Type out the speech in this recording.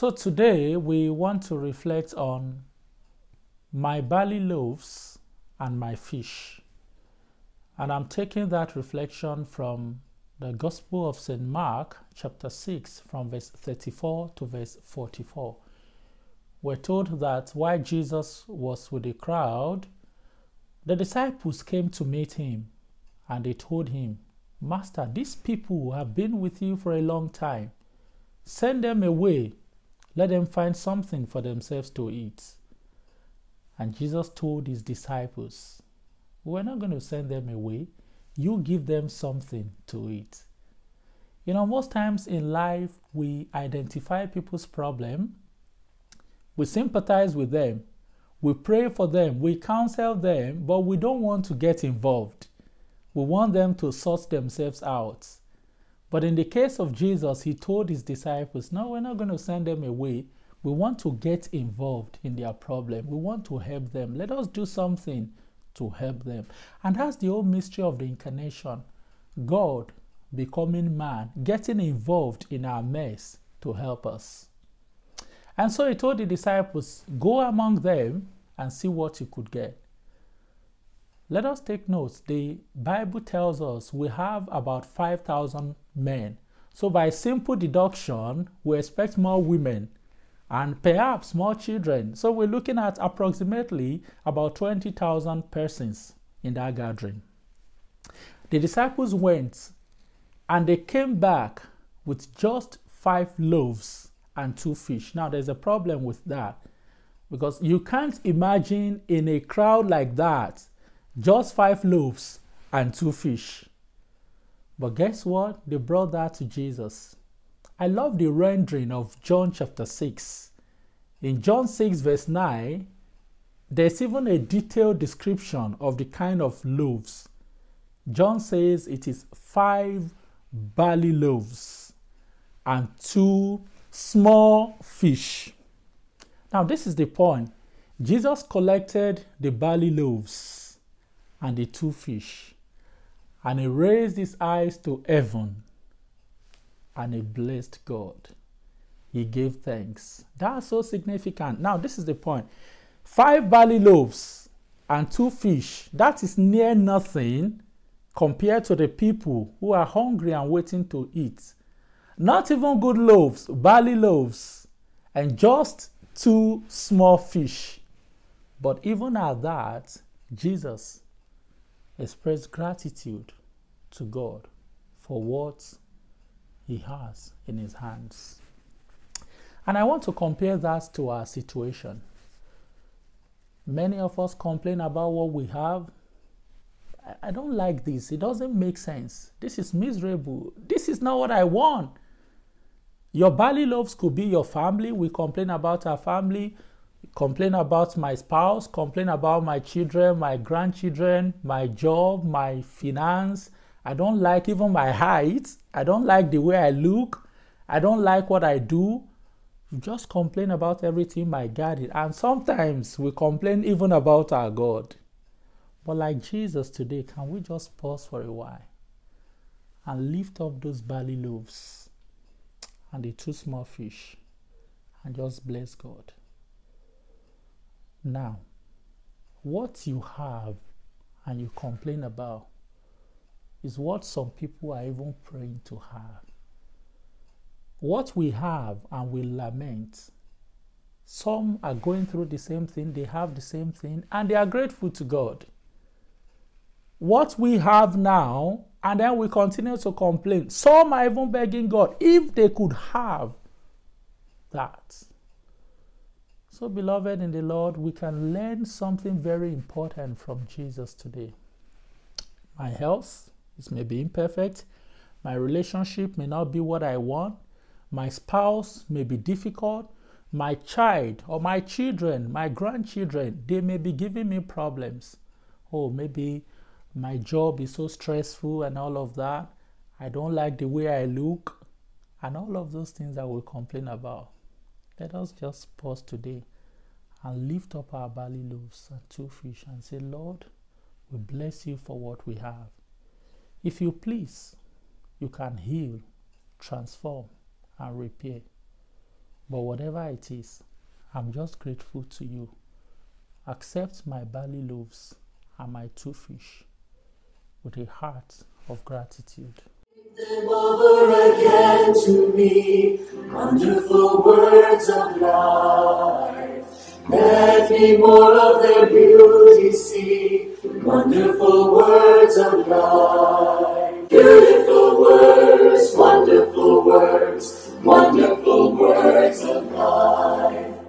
So today we want to reflect on my barley loaves and my fish. And I'm taking that reflection from the Gospel of St. Mark, chapter 6, from verse 34 to verse 44. We're told that while Jesus was with the crowd, the disciples came to meet him and they told him, Master, these people have been with you for a long time. Send them away. Let them find something for themselves to eat. And Jesus told his disciples, We're not going to send them away. You give them something to eat. You know, most times in life, we identify people's problem, we sympathize with them, we pray for them, we counsel them, but we don't want to get involved. We want them to sort themselves out. But in the case of Jesus, he told his disciples, No, we're not going to send them away. We want to get involved in their problem. We want to help them. Let us do something to help them. And that's the whole mystery of the incarnation God becoming man, getting involved in our mess to help us. And so he told the disciples, Go among them and see what you could get. Let us take notes. The Bible tells us we have about 5,000 men. So, by simple deduction, we expect more women and perhaps more children. So, we're looking at approximately about 20,000 persons in that gathering. The disciples went and they came back with just five loaves and two fish. Now, there's a problem with that because you can't imagine in a crowd like that just five loaves and two fish. But guess what? They brought that to Jesus. I love the rendering of John chapter 6. In John 6, verse 9, there's even a detailed description of the kind of loaves. John says it is five barley loaves and two small fish. Now, this is the point. Jesus collected the barley loaves and the two fish, and he raised his eyes to heaven and he blessed God. He gave thanks. That's so significant. Now, this is the point five barley loaves and two fish, that is near nothing compared to the people who are hungry and waiting to eat. Not even good loaves, barley loaves, and just two small fish. But even at that, Jesus expressed gratitude to God for what he has in his hands. And I want to compare that to our situation. Many of us complain about what we have. I don't like this. It doesn't make sense. This is miserable. This is not what I want. Your barley loaves could be your family. We complain about our family, complain about my spouse, complain about my children, my grandchildren, my job, my finance. I don't like even my height. I don't like the way I look. I don't like what I do. You just complain about everything my God And sometimes we complain even about our God. But like Jesus today, can we just pause for a while and lift up those barley loaves and the two small fish and just bless God? Now, what you have and you complain about is what some people are even praying to have. What we have and we lament, some are going through the same thing, they have the same thing, and they are grateful to God. What we have now, and then we continue to complain. Some are even begging God if they could have that. So, beloved in the Lord, we can learn something very important from Jesus today. My health is maybe imperfect, my relationship may not be what I want, my spouse may be difficult, my child or my children, my grandchildren, they may be giving me problems. Oh, maybe my job is so stressful and all of that. I don't like the way I look, and all of those things I will complain about. Let us just pause today and lift up our barley loaves and two fish and say, Lord, we bless you for what we have. If you please, you can heal, transform, and repair. But whatever it is, I'm just grateful to you. Accept my barley loaves and my two fish with a heart of gratitude. Wonderful words of life. Let me more of their beauty see. Wonderful words of life. Beautiful words, wonderful words.